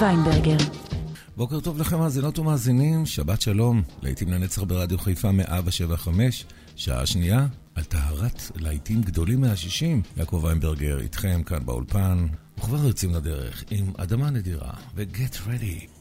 ויינברגר. בוקר טוב לכם, מאזינות ומאזינים, שבת שלום, להיטים לנצח ברדיו חיפה 175, שעה שנייה, על טהרת להיטים גדולים מהשישים. יעקב ויינברגר איתכם כאן באולפן, וכבר יוצאים לדרך עם אדמה נדירה ו-Get Ready.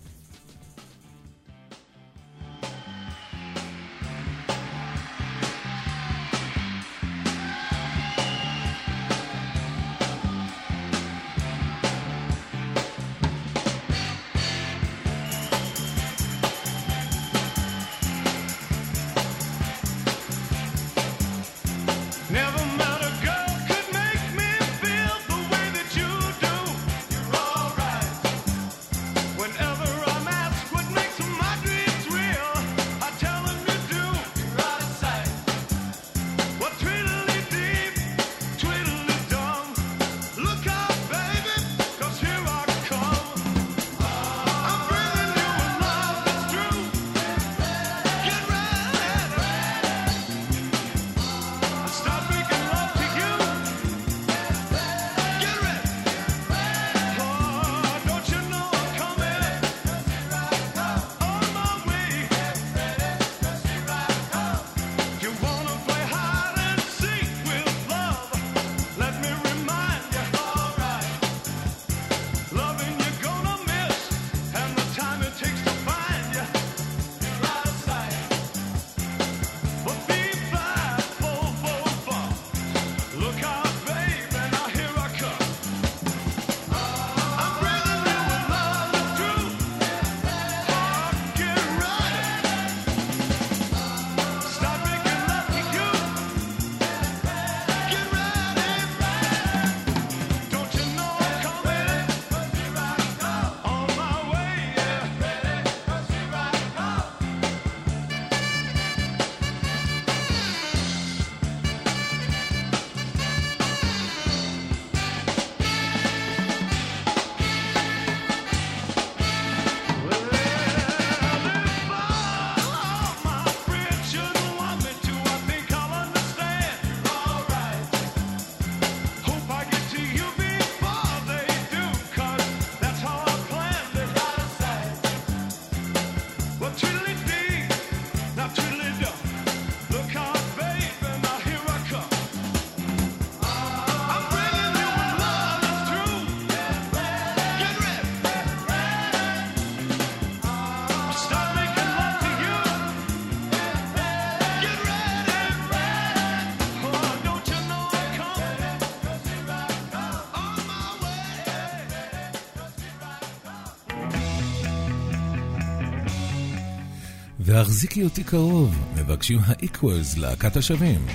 תחזיקי אותי קרוב, מבקשים האיקוולס, להקת השבים.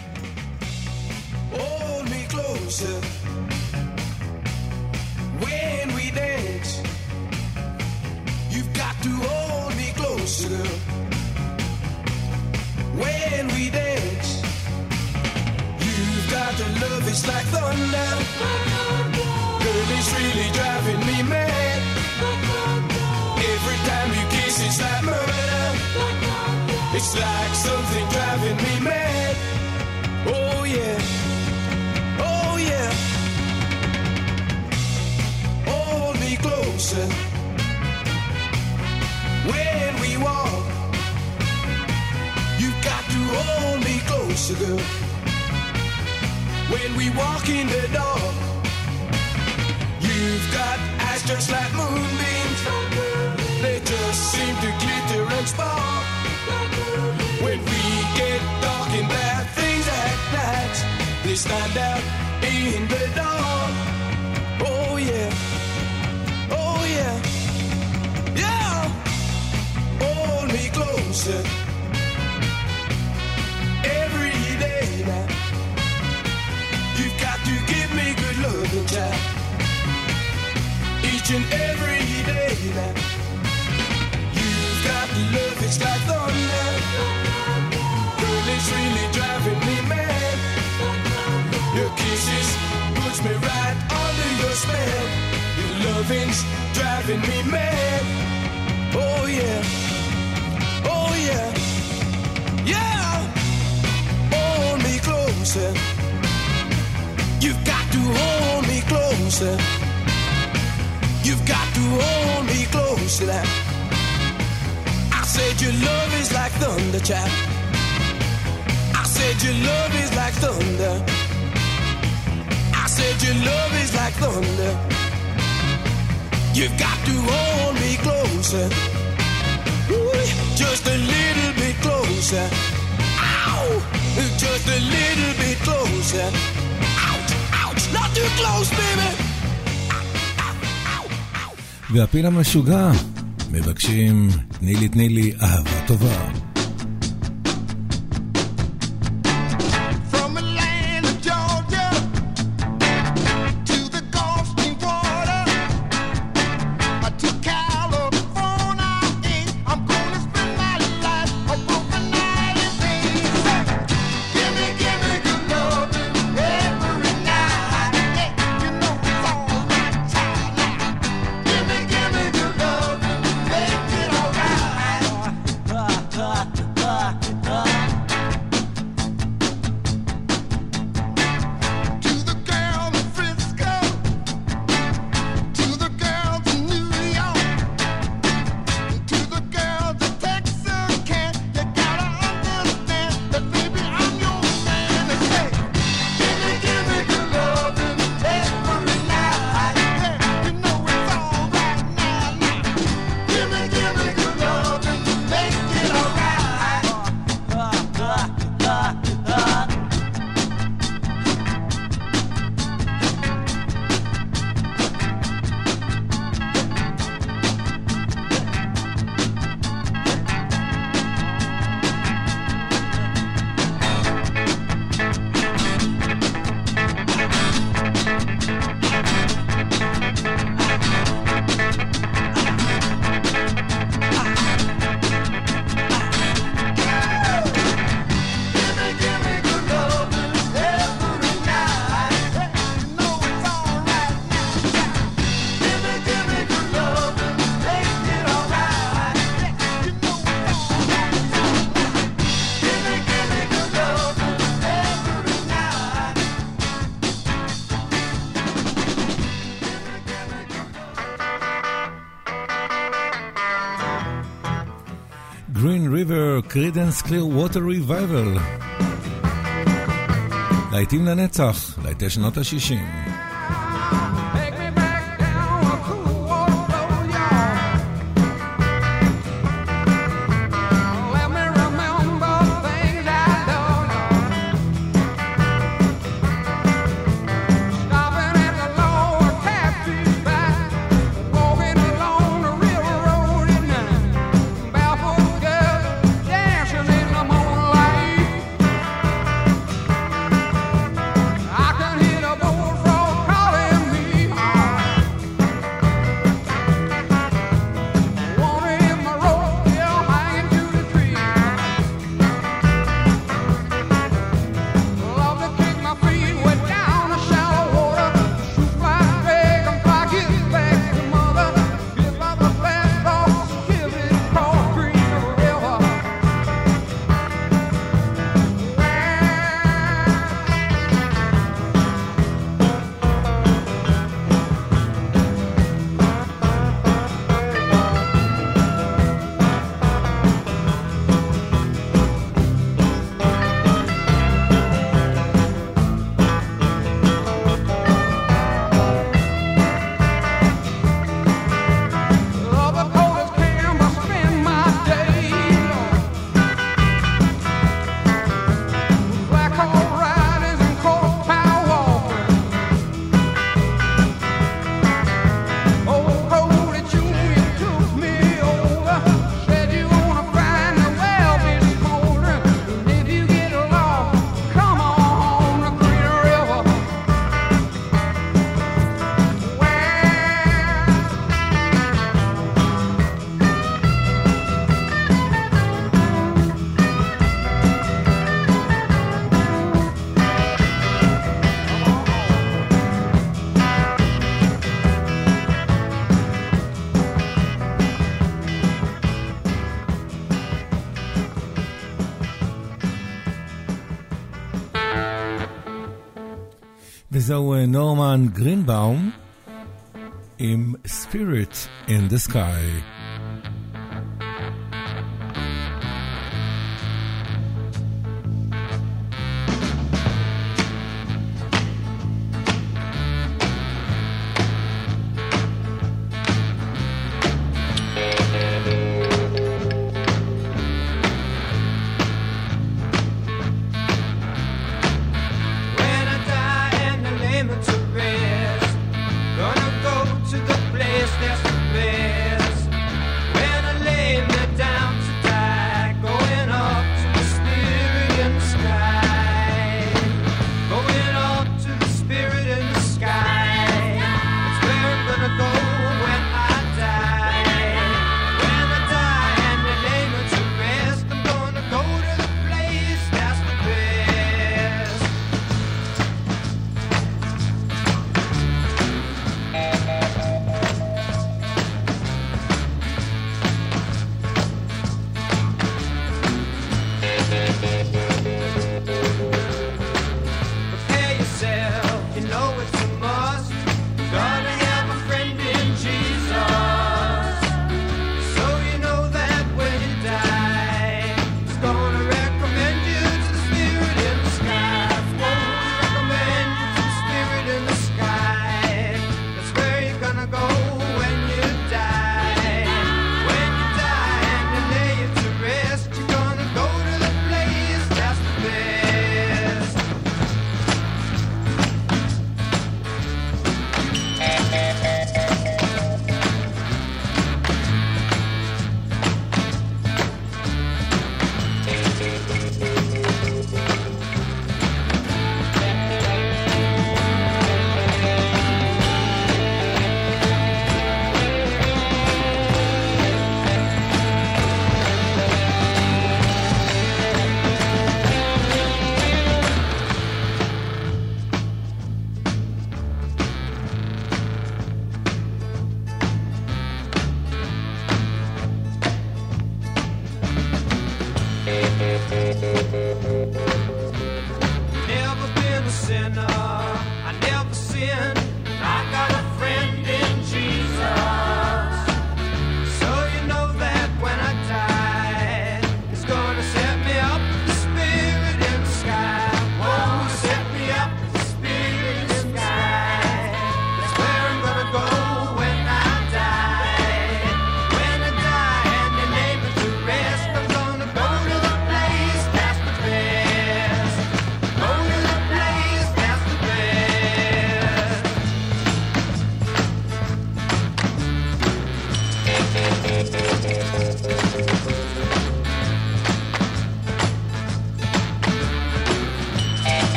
Hold me closer. when we dance. You've got to love, it's like thunder. Girl, it's really driving me mad. It's like something driving me mad. Oh yeah. Oh yeah. Hold me closer. When we walk, you've got to hold me closer, girl. When we walk in the dark, you've got eyes just like moonbeams. They just seem to glitter and spark. really stand out in the dark. Oh yeah, oh yeah, yeah. Hold me closer every day now. You've got to give me good loving, child. Each and every day now. You've got love, it's like thunder. Girl, it's really driving me mad. Your kisses puts me right under your spell. Your loving's driving me mad. Oh yeah, oh yeah, yeah. Hold me closer. You've got to hold me closer. You've got to hold me closer. I said your love is like thunder, child. I said your love is like thunder. Said your love is like thunder. You've got to hold me closer. Ooh, just a little bit closer. Ow! Just a little bit closer. Ouch, ouch, not too close, baby. והפיל המשוגע, מבקשים, תני לי, תני לי אהבה טובה. קרידנס קליר ווטר ריבייבל. להיטים לנצח, להיטי שנות ה-60. נורמן גרינבאום, עם Spirit in the Sky.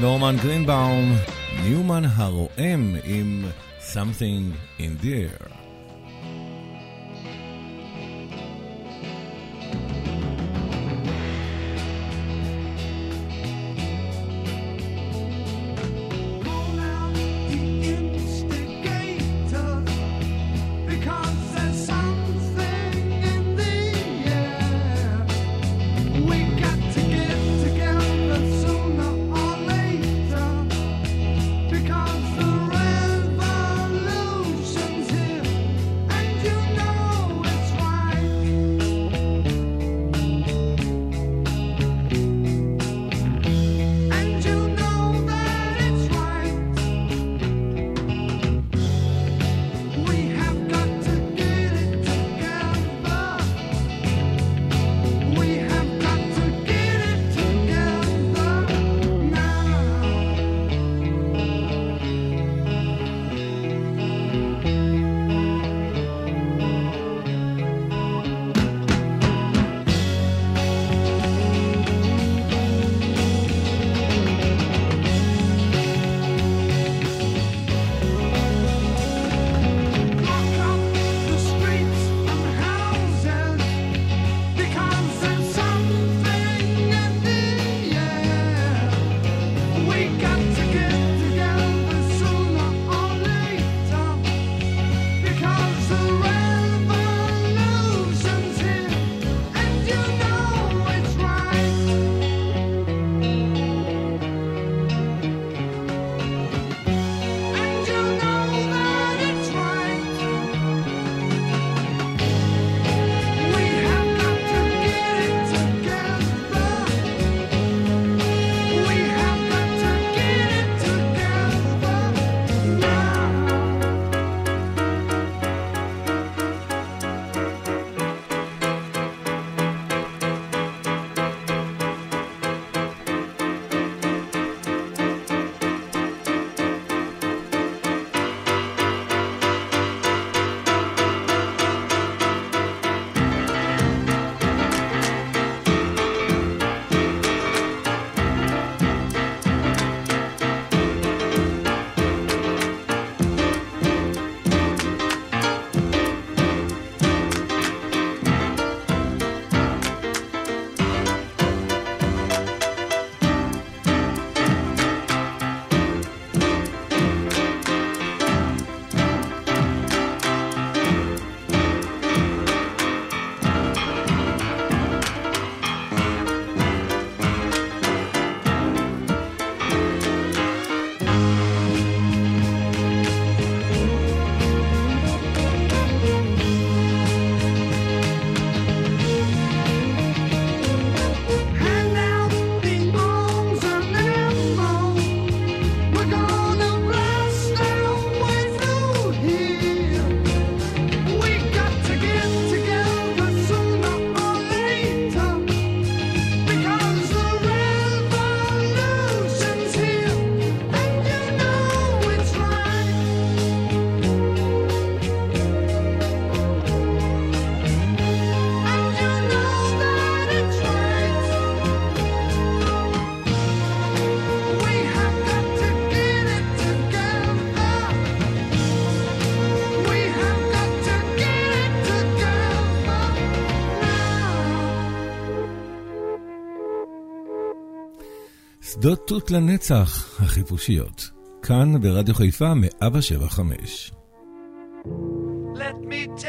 נורמן גרינבאום, ניומן הרועם עם Something in the Air. שדות תות לנצח, החיפושיות. כאן ברדיו חיפה 175. Let me take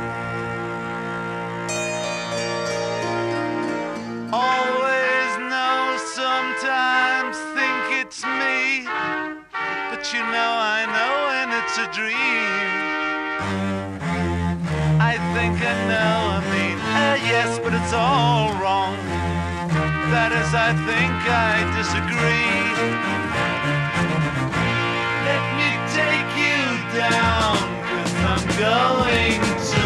Know, I know when it's a dream. I think I know, I mean, uh, yes, but it's all wrong. That is, I think I disagree. Let me take you down, cause I'm going to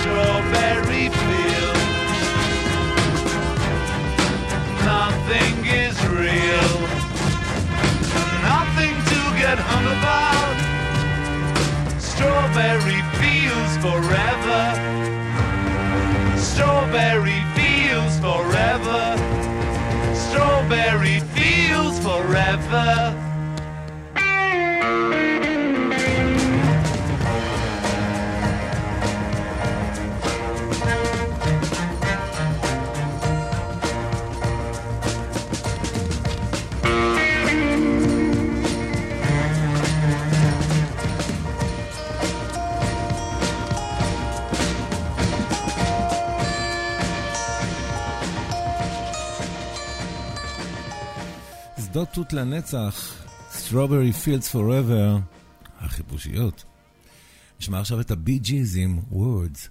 strawberry fields. Forever. Strawberry שדות תות לנצח, Strawberry Fields Forever, החיפושיות. נשמע עכשיו את הבי ג'יז עם Words.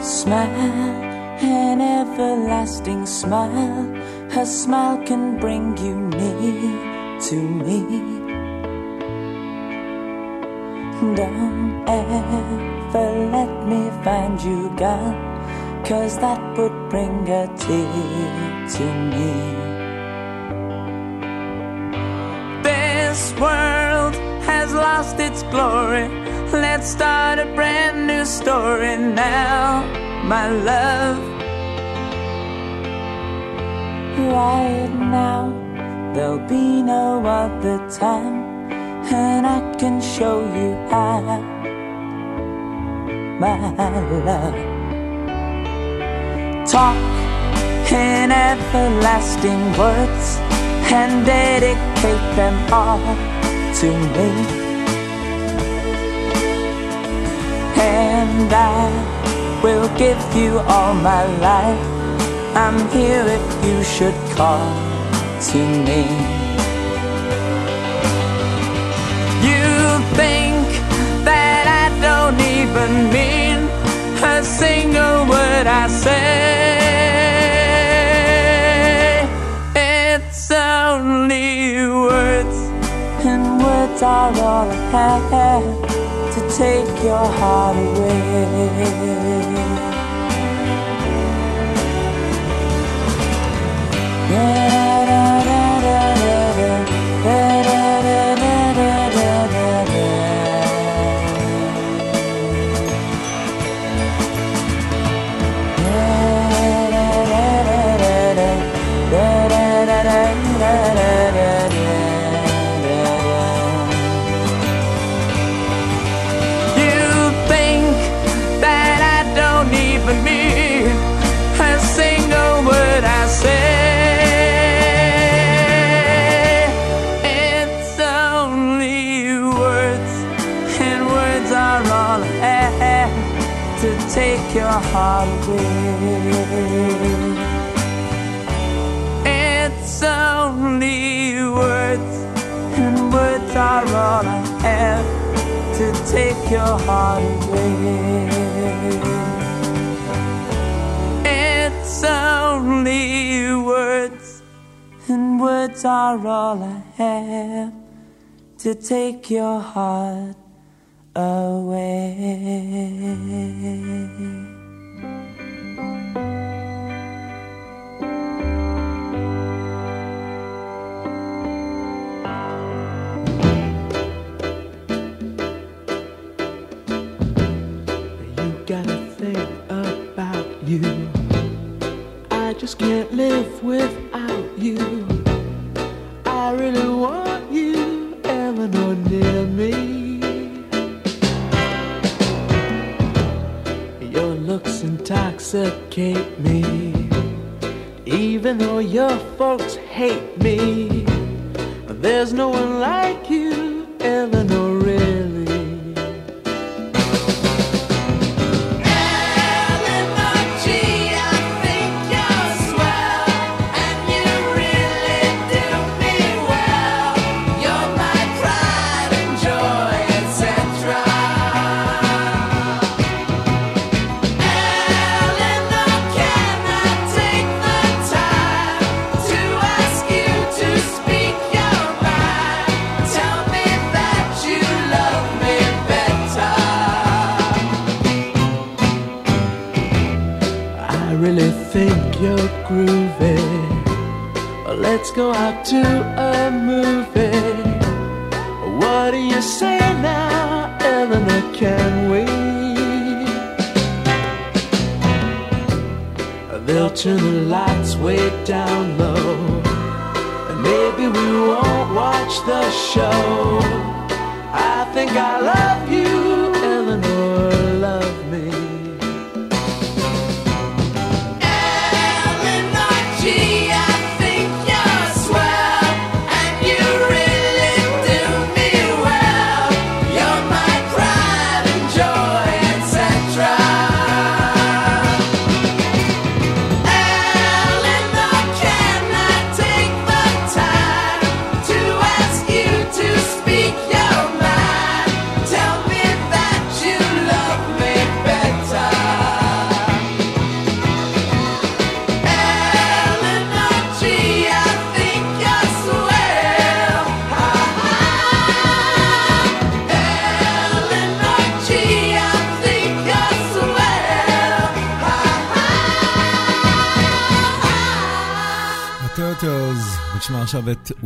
Smile, an everlasting smile. Her smile can bring you near to me. Don't ever let me find you gone, cause that would bring a tear to me. This world has lost its glory. Let's start a brand new story now, my love. Right now, there'll be no other time and I can show you how, my love. Talk in everlasting words and dedicate them all to me. And I will give you all my life. I'm here if you should call to me. don't even mean a single word I say. It's only words, and words are all I have to take your heart away. Your heart away. It's only words, and words are all I have to take your heart away. It's only words, and words are all I have to take your heart away. you. I just can't live without you. I really want you, Elenore, near me. Intoxicate me. Even though your folks hate me, there's no one like you, Elenore. Go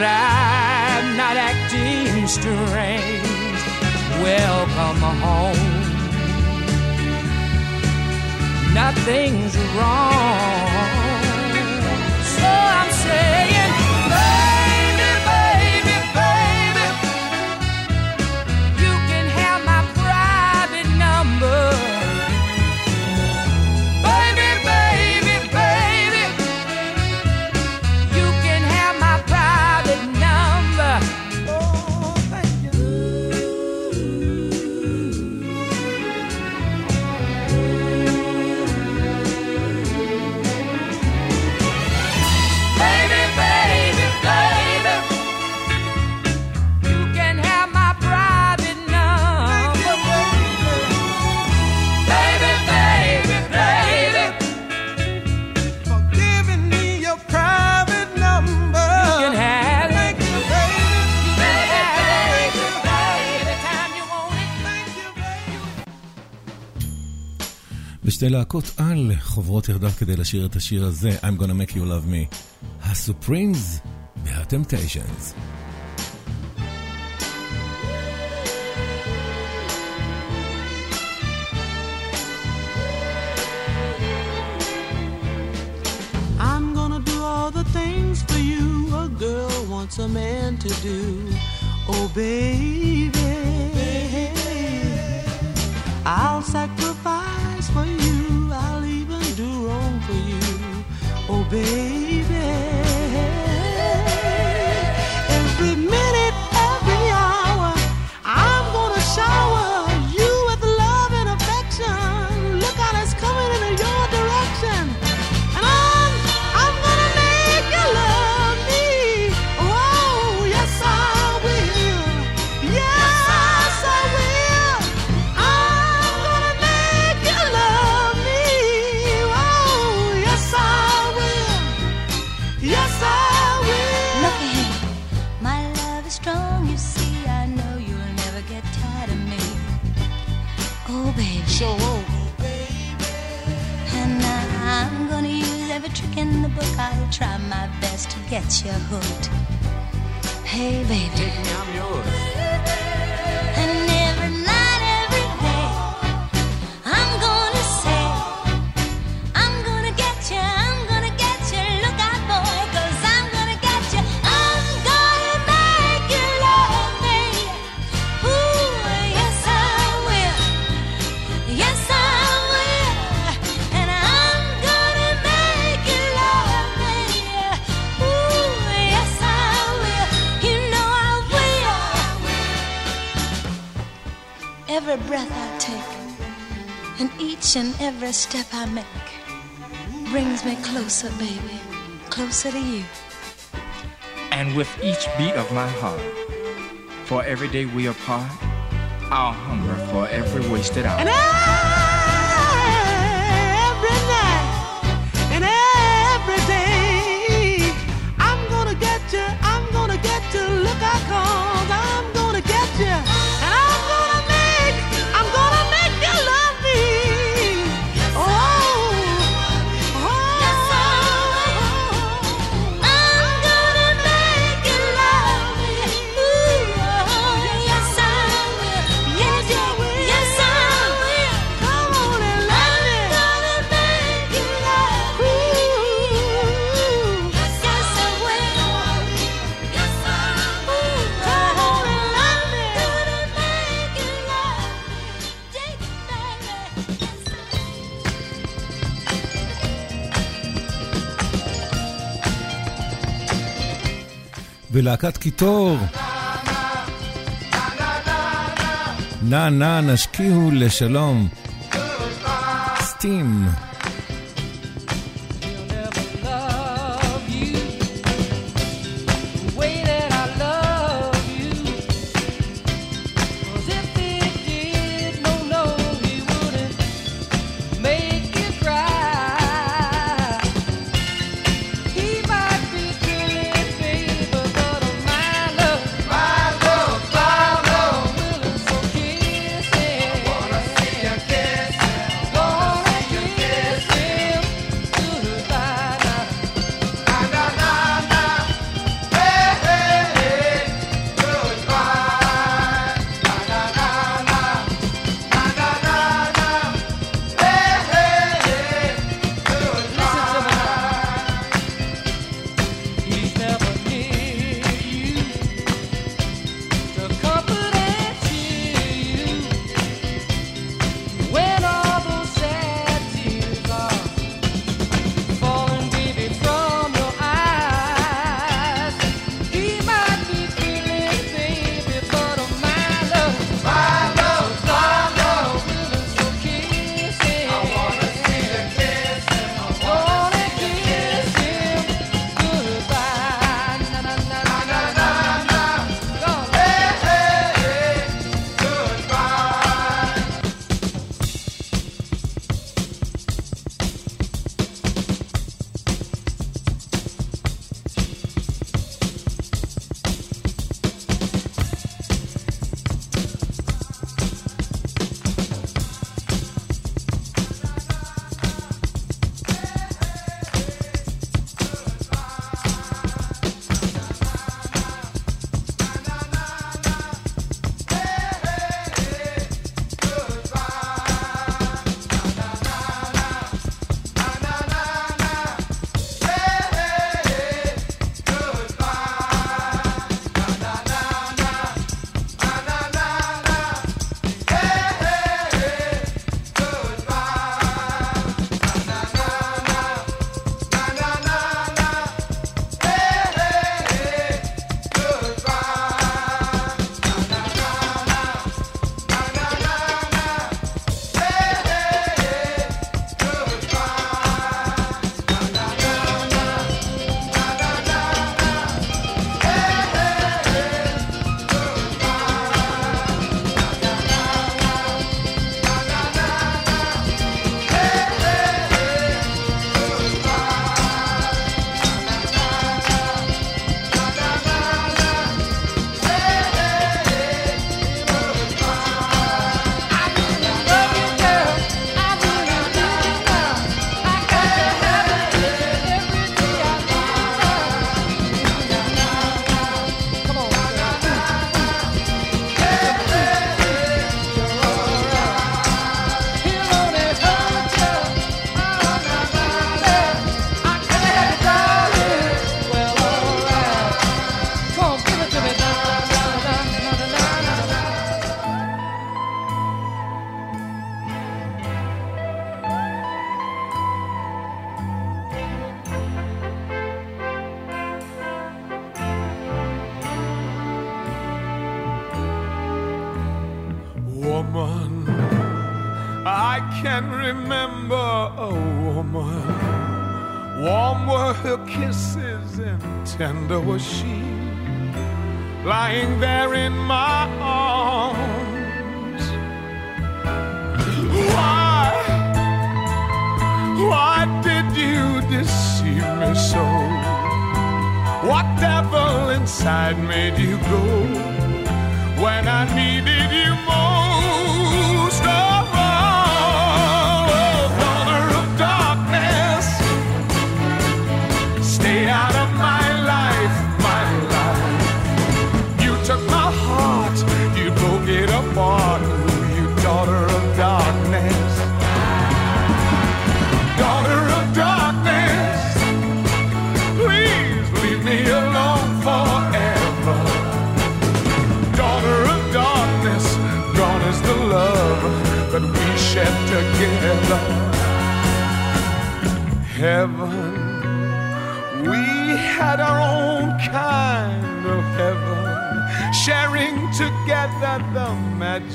but I'm not acting strange. Welcome home. Nothing's wrong. שתי להקות על חוברות יחדיו כדי לשיר את השיר הזה, I'm gonna make you love me. הסופרימס והטמפטיישנס. every step I make brings me closer, baby, closer to you. And with each beat of my heart, for every day we apart, I'll hunger for every wasted hour. להקת קיטור. נא נא נשקיעו לשלום. סטים.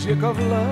Magic of love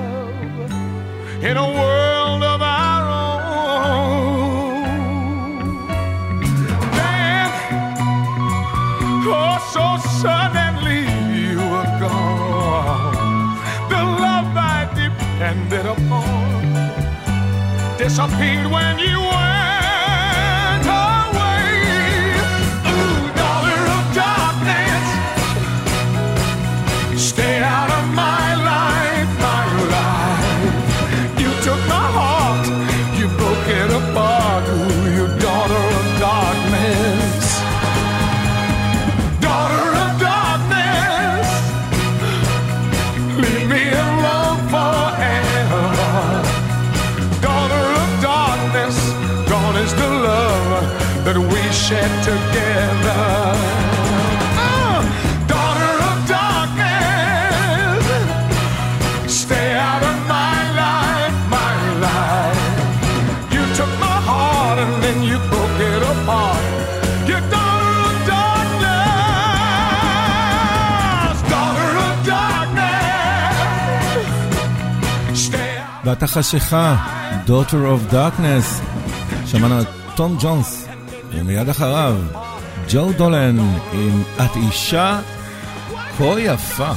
בת החשיכה, Daughter of Darkness. שמענו את תום ג'ונס, ומיד אחריו, ג'ו דולן עם את אישה כה יפה.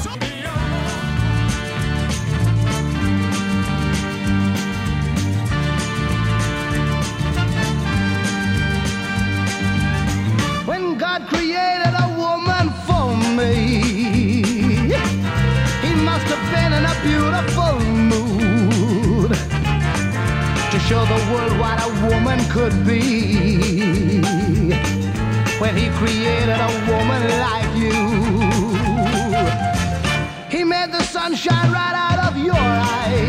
Created a woman like you, He made the sun shine right out of your eyes.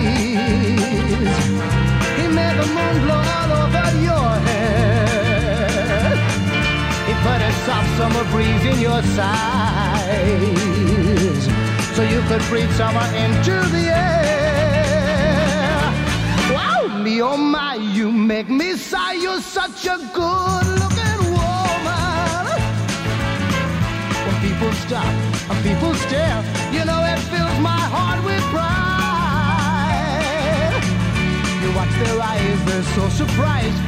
He made the moon glow all over your head. He put a soft summer breeze in your sighs so you could breathe summer into the air. Wow, me oh my, you make me sigh. You're such a good people stop and people stare, you know it fills my heart with pride. You watch their eyes, they're so surprised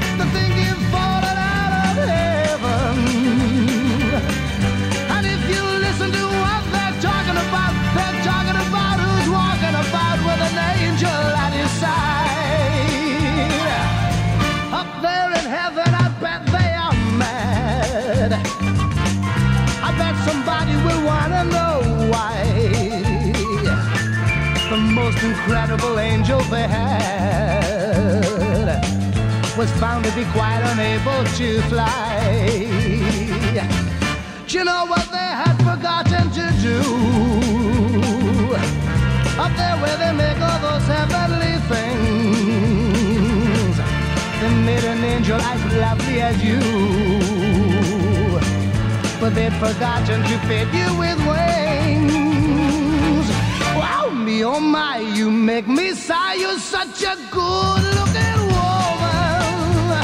incredible angel they had was found to be quite unable to fly. Do you know what they had forgotten to do? Up there where they make all those heavenly things, they made an angel as lovely as you. But they'd forgotten to fit you with wings oh my, you make me sigh. You're such a good looking woman.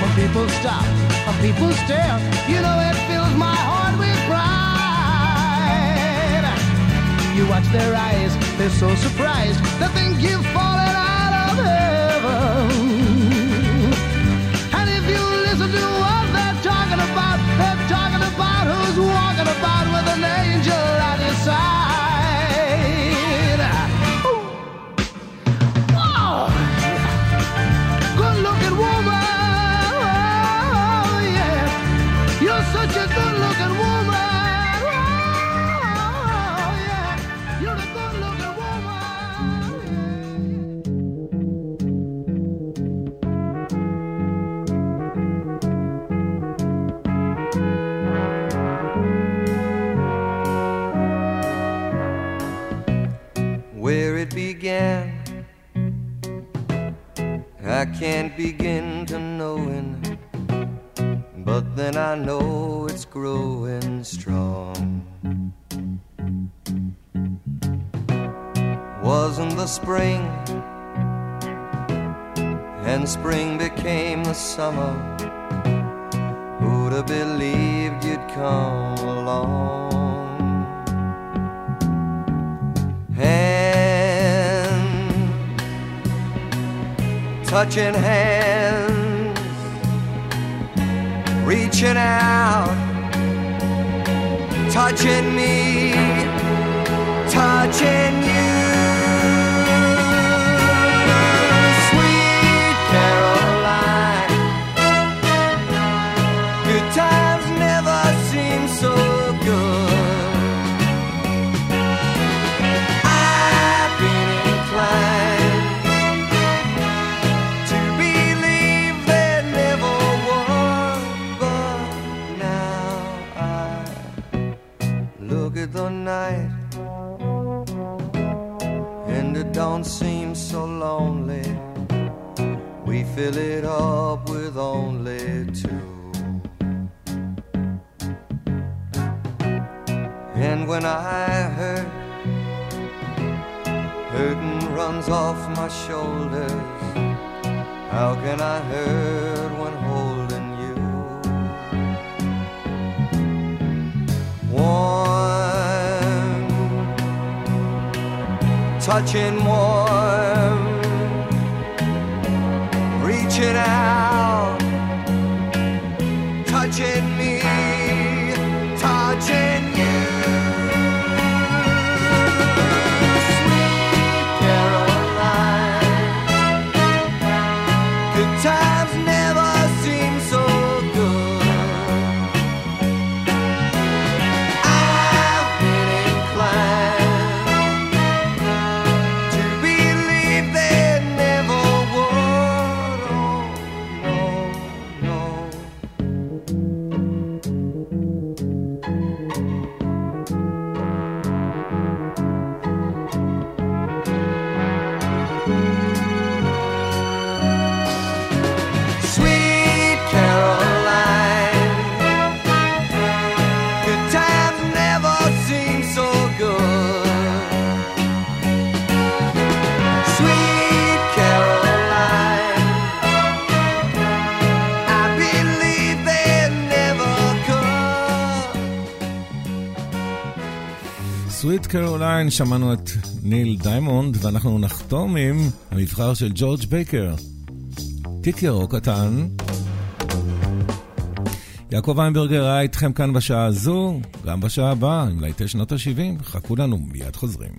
When people stop, when people stare, you know it fills my heart with pride. You watch their eyes, they're so surprised they think you've fallen out of heaven. And if you listen to what they're talking about, they're talking about who's walking about with a name. I can't begin to knowing, but then I know it's growing. the spring, and spring became the summer. Who'd have believed you'd come along? Hands, touching hands, reaching out, touching me, touching you. fill it up with only two. And when I hurt, hurting runs off my shoulders. How can I hurt when holding you? Warm, touching warm. it out. סוויט קרוליין, שמענו את ניל דיימונד, ואנחנו נחתום עם המבחר של ג'ורג' בייקר. תיק ירוק קטן. יעקב איינברגר היה איתכם כאן בשעה הזו, גם בשעה הבאה, עם להיטי לא שנות ה-70. חכו לנו, מיד חוזרים.